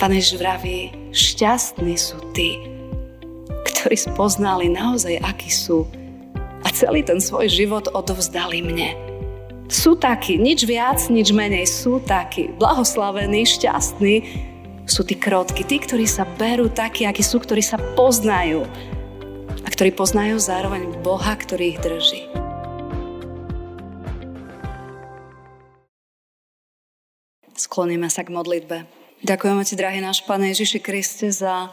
Pane Ježiš vraví, šťastní sú tí, ktorí spoznali naozaj, akí sú a celý ten svoj život odovzdali mne. Sú takí, nič viac, nič menej, sú takí, blahoslavení, šťastní, sú tí krotky, tí, ktorí sa berú takí, akí sú, ktorí sa poznajú a ktorí poznajú zároveň Boha, ktorý ich drží. Skloníme sa k modlitbe. Ďakujeme ti, drahý náš Pane Ježiši Kriste, za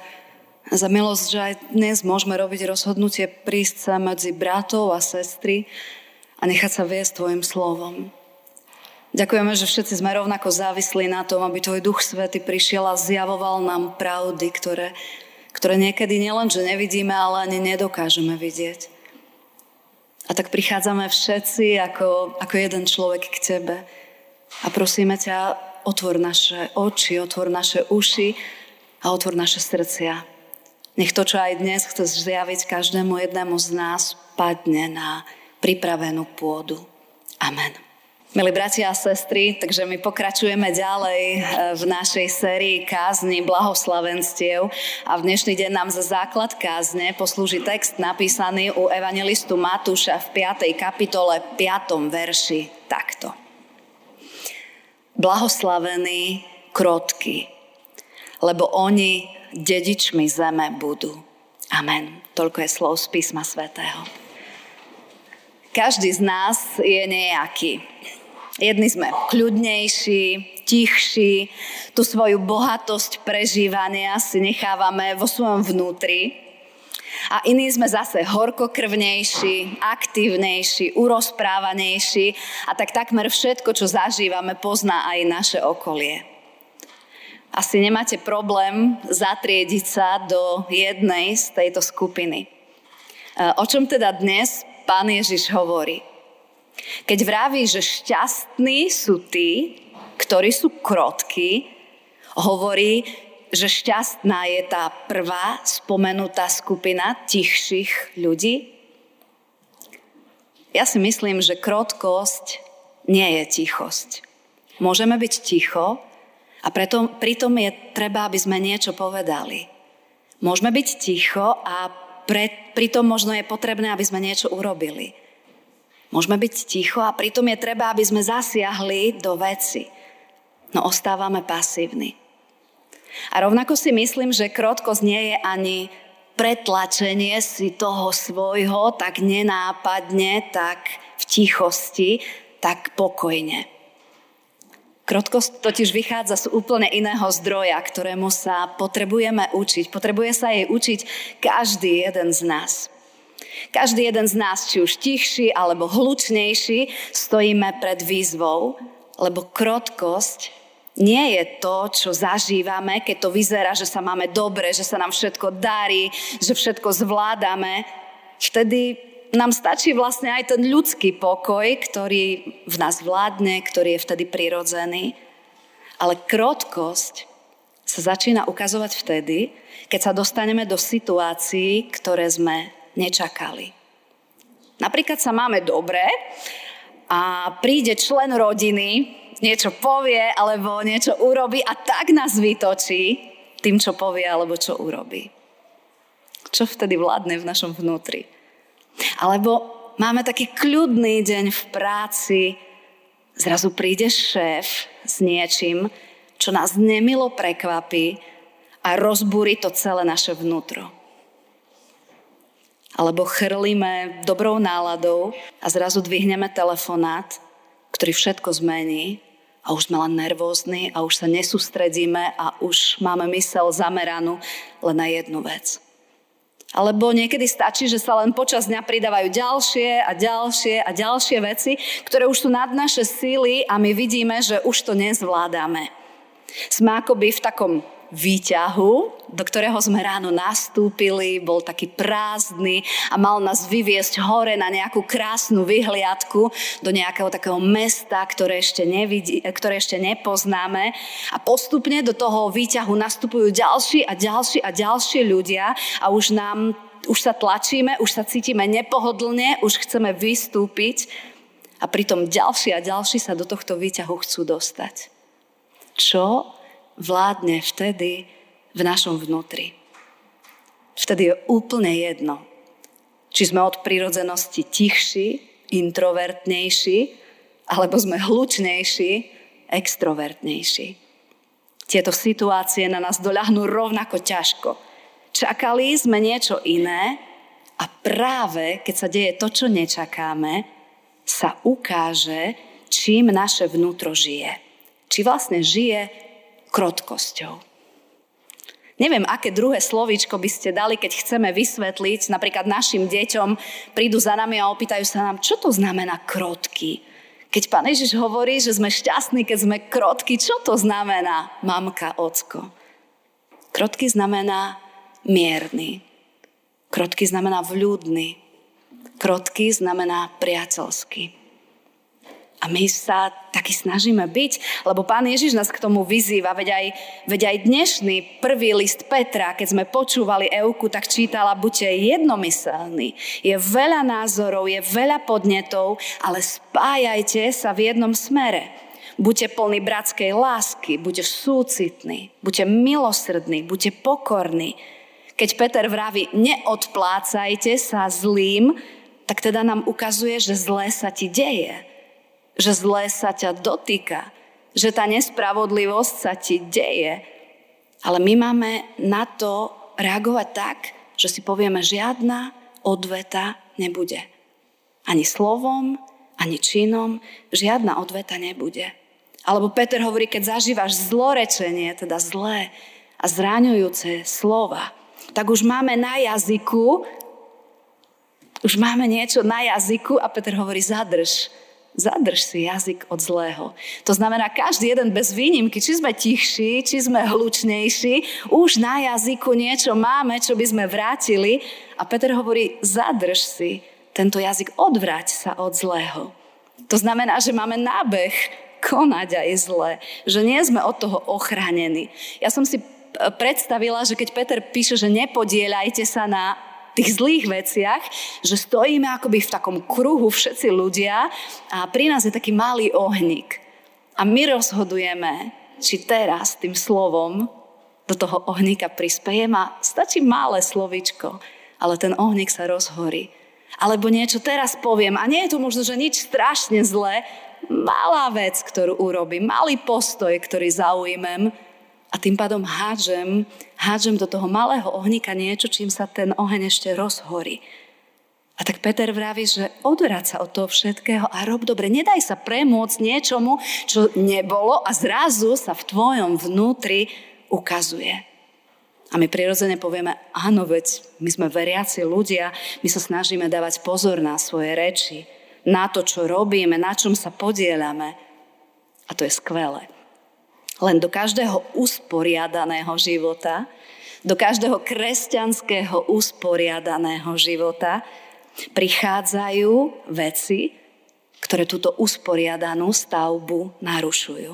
za milosť, že aj dnes môžeme robiť rozhodnutie prísť sa medzi bratov a sestry a nechať sa viesť Tvojim slovom. Ďakujeme, že všetci sme rovnako závislí na tom, aby Tvoj Duch Svety prišiel a zjavoval nám pravdy, ktoré, ktoré niekedy nielen, že nevidíme, ale ani nedokážeme vidieť. A tak prichádzame všetci ako, ako jeden človek k Tebe a prosíme ťa, otvor naše oči, otvor naše uši a otvor naše srdcia nech to, čo aj dnes chceš zjaviť každému jednému z nás, padne na pripravenú pôdu. Amen. Milí bratia a sestry, takže my pokračujeme ďalej e, v našej sérii kázni blahoslavenstiev a v dnešný deň nám za základ kázne poslúži text napísaný u evangelistu Matúša v 5. kapitole 5. verši takto. Blahoslavení krotky, lebo oni dedičmi zeme budú. Amen. Toľko je slov z písma svätého. Každý z nás je nejaký. Jedni sme kľudnejší, tichší, tú svoju bohatosť prežívania si nechávame vo svojom vnútri. A iní sme zase horkokrvnejší, aktívnejší, urozprávanejší a tak takmer všetko, čo zažívame, pozná aj naše okolie asi nemáte problém zatriediť sa do jednej z tejto skupiny. E, o čom teda dnes pán Ježiš hovorí? Keď vraví, že šťastní sú tí, ktorí sú krotky, hovorí, že šťastná je tá prvá spomenutá skupina tichších ľudí? Ja si myslím, že krotkosť nie je tichosť. Môžeme byť ticho, a preto, pritom je treba, aby sme niečo povedali. Môžeme byť ticho a pre, pritom možno je potrebné, aby sme niečo urobili. Môžeme byť ticho a pritom je treba, aby sme zasiahli do veci. No ostávame pasívni. A rovnako si myslím, že krotkosť nie je ani pretlačenie si toho svojho tak nenápadne, tak v tichosti, tak pokojne. Krotkosť totiž vychádza z úplne iného zdroja, ktorému sa potrebujeme učiť. Potrebuje sa jej učiť každý jeden z nás. Každý jeden z nás, či už tichší alebo hlučnejší, stojíme pred výzvou, lebo krotkosť nie je to, čo zažívame, keď to vyzerá, že sa máme dobre, že sa nám všetko darí, že všetko zvládame. Vtedy nám stačí vlastne aj ten ľudský pokoj, ktorý v nás vládne, ktorý je vtedy prirodzený. Ale krotkosť sa začína ukazovať vtedy, keď sa dostaneme do situácií, ktoré sme nečakali. Napríklad sa máme dobre a príde člen rodiny, niečo povie alebo niečo urobí a tak nás vytočí tým, čo povie alebo čo urobí. Čo vtedy vládne v našom vnútri? Alebo máme taký kľudný deň v práci, zrazu príde šéf s niečím, čo nás nemilo prekvapí a rozbúri to celé naše vnútro. Alebo chrlíme dobrou náladou a zrazu dvihneme telefonát, ktorý všetko zmení a už sme len nervózni a už sa nesústredíme a už máme mysel zameranú len na jednu vec. Alebo niekedy stačí, že sa len počas dňa pridávajú ďalšie a ďalšie a ďalšie veci, ktoré už sú nad naše síly a my vidíme, že už to nezvládame. Sme akoby v takom výťahu, do ktorého sme ráno nastúpili, bol taký prázdny a mal nás vyviesť hore na nejakú krásnu vyhliadku do nejakého takého mesta, ktoré ešte, nevidí, ktoré ešte nepoznáme. A postupne do toho výťahu nastupujú ďalší a ďalší a ďalší ľudia a už nám už sa tlačíme, už sa cítime nepohodlne, už chceme vystúpiť a pritom ďalší a ďalší sa do tohto výťahu chcú dostať. Čo vládne vtedy v našom vnútri. Vtedy je úplne jedno, či sme od prírodzenosti tichší, introvertnejší, alebo sme hlučnejší, extrovertnejší. Tieto situácie na nás doľahnú rovnako ťažko. Čakali sme niečo iné a práve keď sa deje to, čo nečakáme, sa ukáže, čím naše vnútro žije. Či vlastne žije krotkosťou. Neviem, aké druhé slovíčko by ste dali, keď chceme vysvetliť, napríklad našim deťom prídu za nami a opýtajú sa nám, čo to znamená krotky. Keď pán Ježiš hovorí, že sme šťastní, keď sme krotky, čo to znamená, mamka, ocko? Krotky znamená mierny. Krotky znamená vľúdny. Krotky znamená priateľský. A my sa taky snažíme byť, lebo pán Ježiš nás k tomu vyzýva. Veď aj, veď aj dnešný prvý list Petra, keď sme počúvali Euku, tak čítala, buďte jednomyselní. Je veľa názorov, je veľa podnetov, ale spájajte sa v jednom smere. Buďte plní bratskej lásky, buďte súcitní, buďte milosrdní, buďte pokorní. Keď Peter vraví, neodplácajte sa zlým, tak teda nám ukazuje, že zlé sa ti deje že zlé sa ťa dotýka, že tá nespravodlivosť sa ti deje. Ale my máme na to reagovať tak, že si povieme, žiadna odveta nebude. Ani slovom, ani činom, žiadna odveta nebude. Alebo Peter hovorí, keď zažívaš zlorečenie, teda zlé a zráňujúce slova, tak už máme na jazyku, už máme niečo na jazyku a Peter hovorí, zadrž, Zadrž si jazyk od zlého. To znamená, každý jeden bez výnimky, či sme tichší, či sme hlučnejší, už na jazyku niečo máme, čo by sme vrátili. A Peter hovorí, zadrž si tento jazyk, odvrať sa od zlého. To znamená, že máme nábeh konať aj zle, že nie sme od toho ochránení. Ja som si predstavila, že keď Peter píše, že nepodielajte sa na tých zlých veciach, že stojíme akoby v takom kruhu všetci ľudia a pri nás je taký malý ohník. A my rozhodujeme, či teraz tým slovom do toho ohníka prispejem a stačí malé slovičko, ale ten ohník sa rozhorí. Alebo niečo teraz poviem. A nie je to možno, že nič strašne zlé, malá vec, ktorú urobím, malý postoj, ktorý zaujmem, a tým pádom hádžem, hádžem do toho malého ohníka niečo, čím sa ten oheň ešte rozhorí. A tak Peter vraví, že odvrať sa od toho všetkého a rob dobre. Nedaj sa premôcť niečomu, čo nebolo a zrazu sa v tvojom vnútri ukazuje. A my prirodzene povieme, áno, veď my sme veriaci ľudia, my sa snažíme dávať pozor na svoje reči, na to, čo robíme, na čom sa podielame. A to je skvelé. Len do každého usporiadaného života, do každého kresťanského usporiadaného života prichádzajú veci, ktoré túto usporiadanú stavbu narušujú.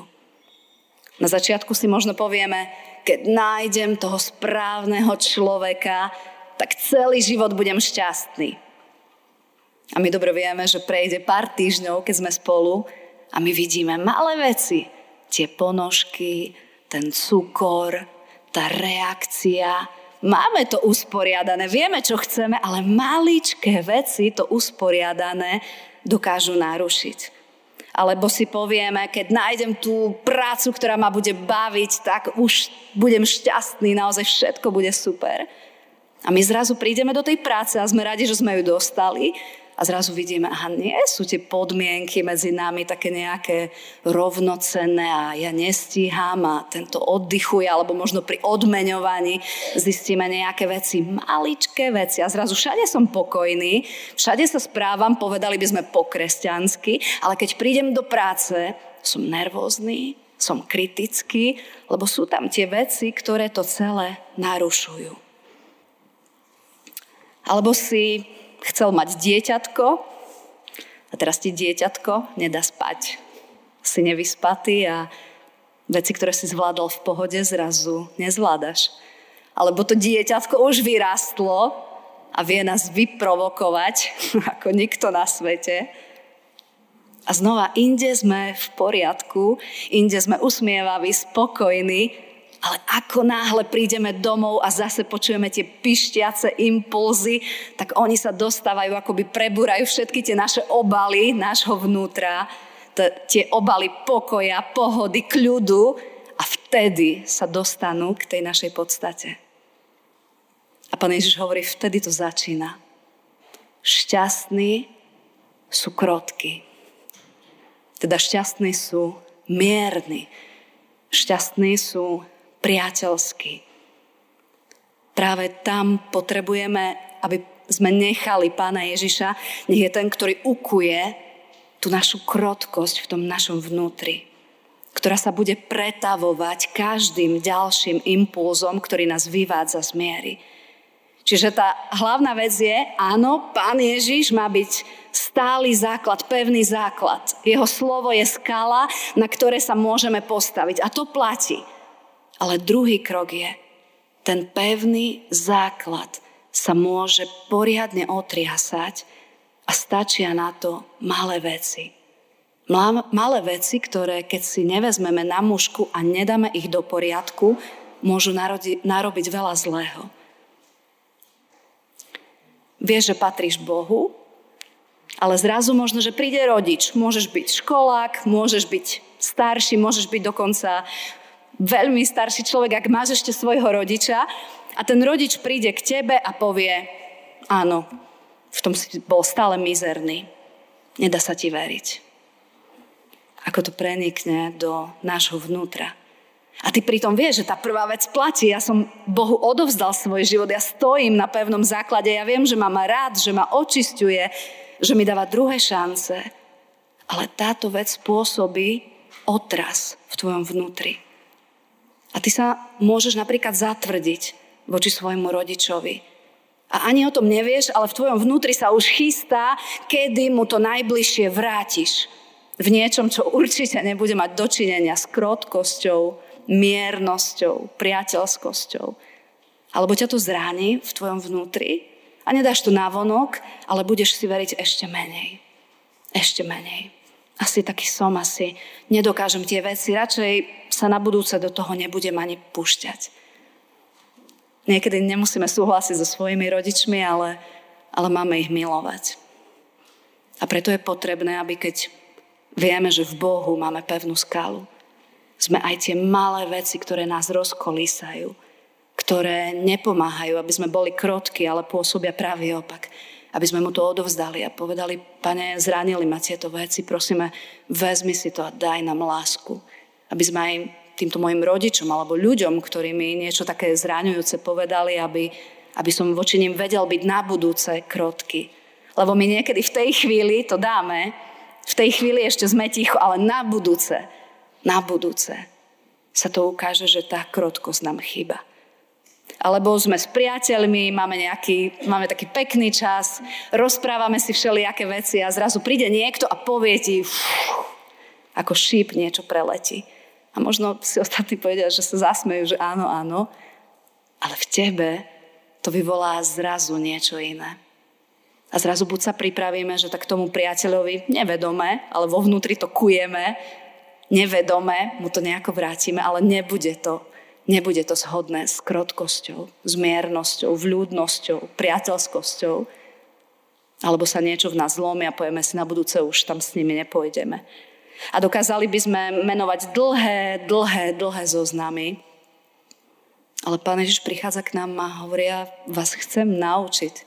Na začiatku si možno povieme, keď nájdem toho správneho človeka, tak celý život budem šťastný. A my dobre vieme, že prejde pár týždňov, keď sme spolu a my vidíme malé veci, tie ponožky, ten cukor, tá reakcia. Máme to usporiadané, vieme, čo chceme, ale maličké veci to usporiadané dokážu narušiť. Alebo si povieme, keď nájdem tú prácu, ktorá ma bude baviť, tak už budem šťastný, naozaj všetko bude super. A my zrazu prídeme do tej práce a sme radi, že sme ju dostali a zrazu vidíme, aha, nie sú tie podmienky medzi nami také nejaké rovnocenné a ja nestíham a tento oddychuje, alebo možno pri odmeňovaní zistíme nejaké veci, maličké veci a zrazu všade som pokojný, všade sa správam, povedali by sme po kresťansky, ale keď prídem do práce, som nervózny, som kritický, lebo sú tam tie veci, ktoré to celé narušujú. Alebo si chcel mať dieťatko a teraz ti dieťatko nedá spať. Si nevyspatý a veci, ktoré si zvládol v pohode, zrazu nezvládaš. Alebo to dieťatko už vyrastlo a vie nás vyprovokovať ako nikto na svete. A znova, inde sme v poriadku, inde sme usmievaví, spokojní Ale ako náhle prídeme domov a zase počujeme tie pišťace impulzy, tak oni sa dostávajú, akoby prebúrajú všetky tie naše obaly nášho vnútra, tie obaly pokoja, pohody, kľudu a vtedy sa dostanú k tej našej podstate. A pán Ježiš hovorí, vtedy to začína. Šťastní sú krotky. Teda šťastní sú mierni. Šťastní sú priateľský. Práve tam potrebujeme, aby sme nechali pána Ježiša, nech je ten, ktorý ukuje tú našu krotkosť v tom našom vnútri, ktorá sa bude pretavovať každým ďalším impulzom, ktorý nás vyvádza z miery. Čiže tá hlavná vec je, áno, pán Ježiš má byť stály základ, pevný základ. Jeho slovo je skala, na ktoré sa môžeme postaviť. A to platí. Ale druhý krok je, ten pevný základ sa môže poriadne otriasať a stačia na to malé veci. Malé veci, ktoré keď si nevezmeme na mužku a nedáme ich do poriadku, môžu narodi, narobiť veľa zlého. Vieš, že patríš Bohu, ale zrazu možno, že príde rodič. Môžeš byť školák, môžeš byť starší, môžeš byť dokonca veľmi starší človek, ak máš ešte svojho rodiča a ten rodič príde k tebe a povie, áno, v tom si bol stále mizerný, nedá sa ti veriť. Ako to prenikne do nášho vnútra. A ty pritom vieš, že tá prvá vec platí. Ja som Bohu odovzdal svoj život, ja stojím na pevnom základe, ja viem, že ma má rád, že ma očistuje, že mi dáva druhé šance. Ale táto vec spôsobí otras v tvojom vnútri. A ty sa môžeš napríklad zatvrdiť voči svojmu rodičovi. A ani o tom nevieš, ale v tvojom vnútri sa už chystá, kedy mu to najbližšie vrátiš. V niečom, čo určite nebude mať dočinenia s krotkosťou, miernosťou, priateľskosťou. Alebo ťa to zráni v tvojom vnútri a nedáš to návonok, ale budeš si veriť ešte menej. Ešte menej asi taký som, asi nedokážem tie veci, radšej sa na budúce do toho nebudem ani púšťať. Niekedy nemusíme súhlasiť so svojimi rodičmi, ale, ale máme ich milovať. A preto je potrebné, aby keď vieme, že v Bohu máme pevnú skalu, sme aj tie malé veci, ktoré nás rozkolísajú, ktoré nepomáhajú, aby sme boli krotky, ale pôsobia pravý opak aby sme mu to odovzdali a povedali, pane, zranili ma tieto veci, prosíme, vezmi si to a daj nám lásku. Aby sme aj týmto mojim rodičom alebo ľuďom, ktorí mi niečo také zraňujúce povedali, aby, aby som voči ním vedel byť na budúce krotky. Lebo my niekedy v tej chvíli to dáme, v tej chvíli ešte sme ticho, ale na budúce, na budúce sa to ukáže, že tá krotkosť nám chýba alebo sme s priateľmi, máme, nejaký, máme taký pekný čas, rozprávame si všelijaké veci a zrazu príde niekto a povie ti, uf, ako šíp niečo preletí. A možno si ostatní povedia, že sa zasmejú, že áno, áno, ale v tebe to vyvolá zrazu niečo iné. A zrazu buď sa pripravíme, že tak tomu priateľovi nevedome, ale vo vnútri to kujeme, nevedome mu to nejako vrátime, ale nebude to Nebude to shodné s krotkosťou, s miernosťou, vľúdnosťou, priateľskosťou. Alebo sa niečo v nás zlomí a povieme si na budúce už tam s nimi nepôjdeme. A dokázali by sme menovať dlhé, dlhé, dlhé zoznamy. Ale Pán Ježiš prichádza k nám a hovorí, ja vás chcem naučiť,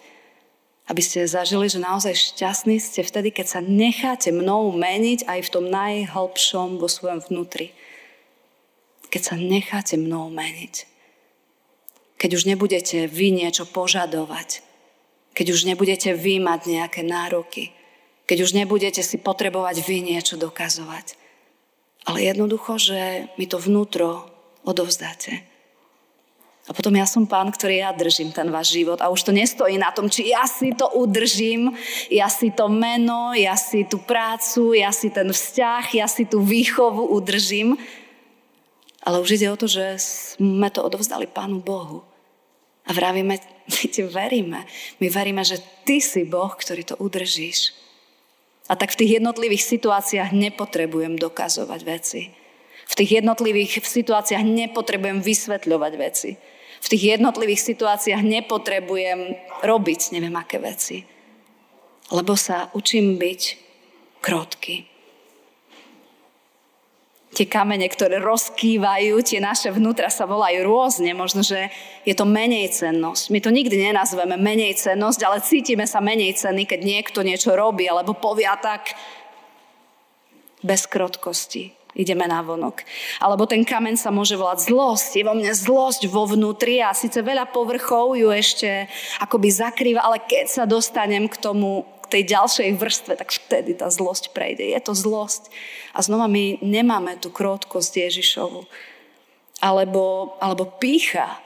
aby ste zažili, že naozaj šťastní ste vtedy, keď sa necháte mnou meniť aj v tom najhlbšom vo svojom vnútri keď sa necháte mnou meniť. Keď už nebudete vy niečo požadovať. Keď už nebudete vy mať nejaké nároky. Keď už nebudete si potrebovať vy niečo dokazovať. Ale jednoducho, že mi to vnútro odovzdáte. A potom ja som pán, ktorý ja držím ten váš život. A už to nestojí na tom, či ja si to udržím, ja si to meno, ja si tú prácu, ja si ten vzťah, ja si tú výchovu udržím. Ale už ide o to, že sme to odovzdali Pánu Bohu. A vravíme, my ti veríme. My veríme, že ty si Boh, ktorý to udržíš. A tak v tých jednotlivých situáciách nepotrebujem dokazovať veci. V tých jednotlivých situáciách nepotrebujem vysvetľovať veci. V tých jednotlivých situáciách nepotrebujem robiť neviem aké veci. Lebo sa učím byť krotky tie kamene, ktoré rozkývajú, tie naše vnútra sa volajú rôzne. Možno, že je to menej cennosť. My to nikdy nenazveme menej cennosť, ale cítime sa menej cenný, keď niekto niečo robí alebo povia tak bez krotkosti. Ideme na vonok. Alebo ten kameň sa môže volať zlosť. Je vo mne zlosť vo vnútri a síce veľa povrchov ju ešte akoby zakrýva, ale keď sa dostanem k tomu tej ďalšej vrstve, tak vtedy tá zlosť prejde. Je to zlosť. A znova my nemáme tú krótkosť Ježišovu. Alebo, alebo pícha.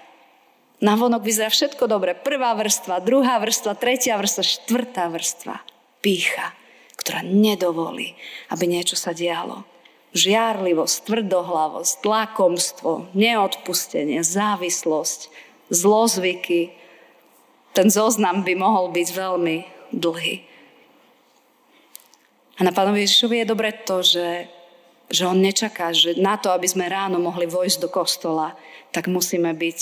Na vonok vyzerá všetko dobre. Prvá vrstva, druhá vrstva, tretia vrstva, štvrtá vrstva. Pícha, ktorá nedovolí, aby niečo sa dialo. Žiarlivosť, tvrdohlavosť, tlakomstvo, neodpustenie, závislosť, zlozvyky. Ten zoznam by mohol byť veľmi dlhý. A na pánovi Ježišovi je dobre to, že, že on nečaká, že na to, aby sme ráno mohli vojsť do kostola, tak musíme byť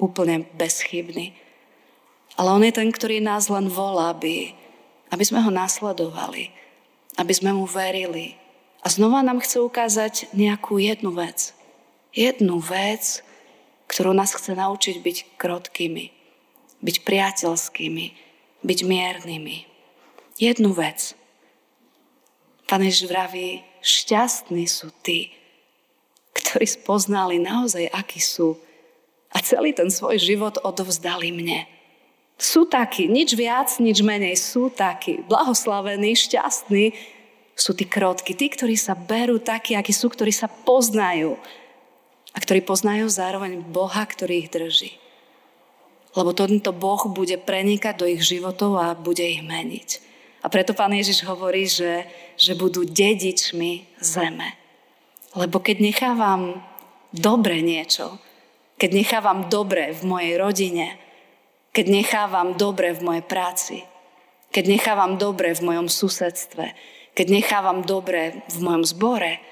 úplne bezchybní. Ale on je ten, ktorý nás len volá, aby, aby sme ho nasledovali, aby sme mu verili. A znova nám chce ukázať nejakú jednu vec. Jednu vec, ktorú nás chce naučiť byť krotkými, byť priateľskými, byť miernymi. Jednu vec. Pán Ježiš vraví, šťastní sú tí, ktorí spoznali naozaj, akí sú a celý ten svoj život odovzdali mne. Sú takí, nič viac, nič menej, sú takí. Blahoslavení, šťastní sú tí krotky, tí, ktorí sa berú takí, akí sú, ktorí sa poznajú a ktorí poznajú zároveň Boha, ktorý ich drží. Lebo tento Boh bude prenikať do ich životov a bude ich meniť. A preto pán Ježiš hovorí, že, že budú dedičmi zeme. Lebo keď nechávam dobre niečo, keď nechávam dobre v mojej rodine, keď nechávam dobre v mojej práci, keď nechávam dobre v mojom susedstve, keď nechávam dobre v mojom zbore,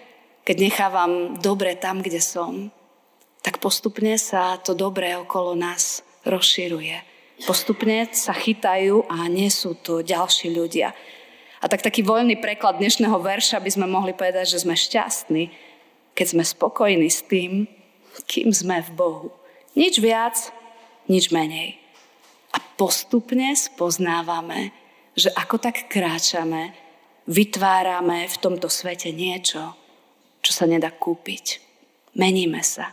keď nechávam dobre tam, kde som, tak postupne sa to dobré okolo nás rozširuje. Postupne sa chytajú a nie sú tu ďalší ľudia. A tak taký voľný preklad dnešného verša by sme mohli povedať, že sme šťastní, keď sme spokojní s tým, kým sme v Bohu. Nič viac, nič menej. A postupne spoznávame, že ako tak kráčame, vytvárame v tomto svete niečo, čo sa nedá kúpiť. Meníme sa.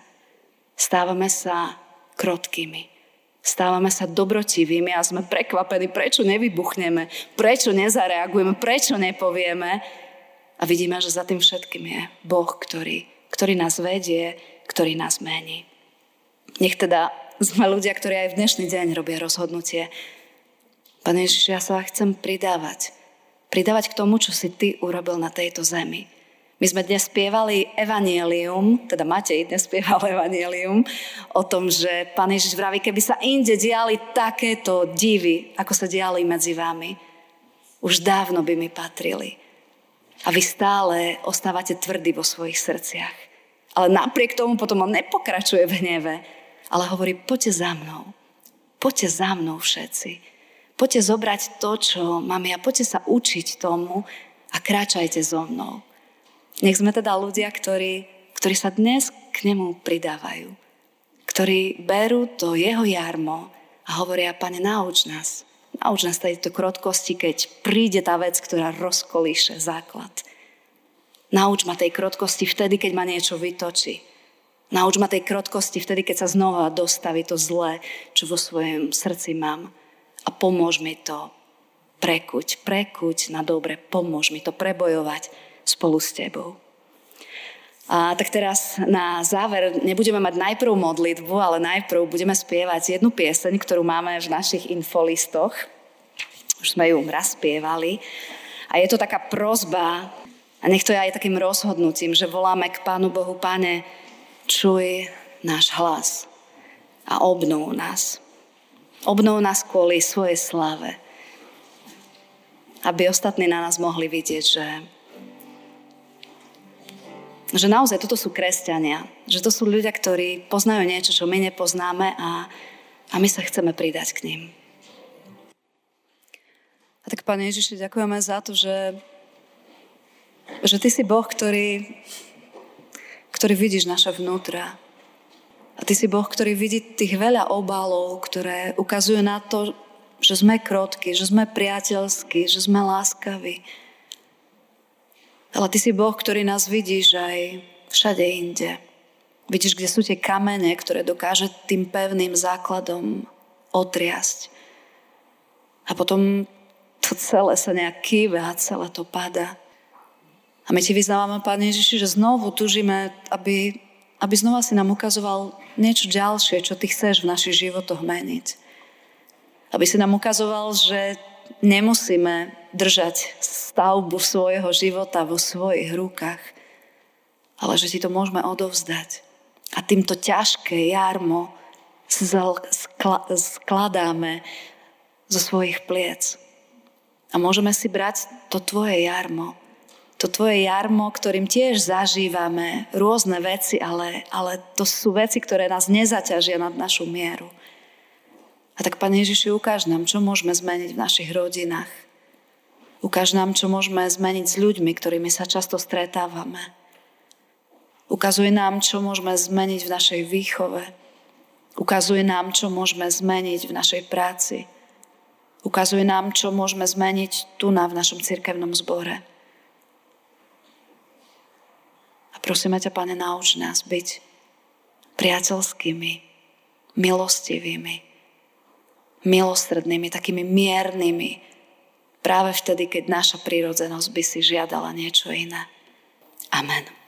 Stávame sa krotkými. Stávame sa dobrotivými a sme prekvapení, prečo nevybuchneme, prečo nezareagujeme, prečo nepovieme. A vidíme, že za tým všetkým je Boh, ktorý, ktorý nás vedie, ktorý nás mení. Nech teda sme ľudia, ktorí aj v dnešný deň robia rozhodnutie. Pane Ježiš, ja sa chcem pridávať. Pridávať k tomu, čo si Ty urobil na tejto zemi. My sme dnes spievali evanielium, teda Matej dnes spieval evanielium, o tom, že Pán Ježiš vraví, keby sa inde diali takéto divy, ako sa diali medzi vami, už dávno by mi patrili. A vy stále ostávate tvrdí vo svojich srdciach. Ale napriek tomu potom on nepokračuje v hneve, ale hovorí, poďte za mnou. Poďte za mnou všetci. Poďte zobrať to, čo mám ja. Poďte sa učiť tomu a kráčajte so mnou. Nech sme teda ľudia, ktorí, ktorí sa dnes k nemu pridávajú. Ktorí berú to jeho jarmo a hovoria, pane, nauč nás. Nauč nás tejto krotkosti, keď príde tá vec, ktorá rozkolíše základ. Nauč ma tej krotkosti vtedy, keď ma niečo vytočí. Nauč ma tej krotkosti vtedy, keď sa znova dostaví to zlé, čo vo svojom srdci mám. A pomôž mi to prekuť, prekuť na dobre, pomôž mi to prebojovať spolu s tebou. A tak teraz na záver nebudeme mať najprv modlitbu, ale najprv budeme spievať jednu pieseň, ktorú máme v našich infolistoch. Už sme ju raz spievali. A je to taká prozba, a nech to je aj takým rozhodnutím, že voláme k Pánu Bohu, Pane, čuj náš hlas a obnov nás. Obnov nás kvôli svojej slave. Aby ostatní na nás mohli vidieť, že že naozaj toto sú kresťania. Že to sú ľudia, ktorí poznajú niečo, čo my nepoznáme a, a my sa chceme pridať k ním. A tak, Pane Ježiši, ďakujeme za to, že, že Ty si Boh, ktorý, ktorý vidíš naše vnútra. A Ty si Boh, ktorý vidí tých veľa obalov, ktoré ukazujú na to, že sme krotky, že sme priateľskí, že sme láskaví. Ale Ty si Boh, ktorý nás vidíš aj všade inde. Vidíš, kde sú tie kamene, ktoré dokáže tým pevným základom otriasť. A potom to celé sa nejak kýve a celé to pada. A my ti vyznávame, Pán Ježiši, že znovu tužíme, aby, aby znova si nám ukazoval niečo ďalšie, čo ty chceš v našich životoch meniť. Aby si nám ukazoval, že nemusíme držať stavbu svojho života vo svojich rukách, ale že ti to môžeme odovzdať. A týmto ťažké jarmo skladáme zo svojich pliec. A môžeme si brať to tvoje jarmo. To tvoje jarmo, ktorým tiež zažívame rôzne veci, ale, ale to sú veci, ktoré nás nezaťažia nad našu mieru. A tak, Pane Ježiši, ukáž nám, čo môžeme zmeniť v našich rodinách. Ukáž nám, čo môžeme zmeniť s ľuďmi, ktorými sa často stretávame. Ukazuje nám, čo môžeme zmeniť v našej výchove. Ukazuje nám, čo môžeme zmeniť v našej práci. Ukazuje nám, čo môžeme zmeniť tu na v našom cirkevnom zbore. A prosíme ťa, Pane, nauč nás byť priateľskými, milostivými, milostrednými, takými miernymi, práve vtedy, keď naša prírodzenosť by si žiadala niečo iné. Amen.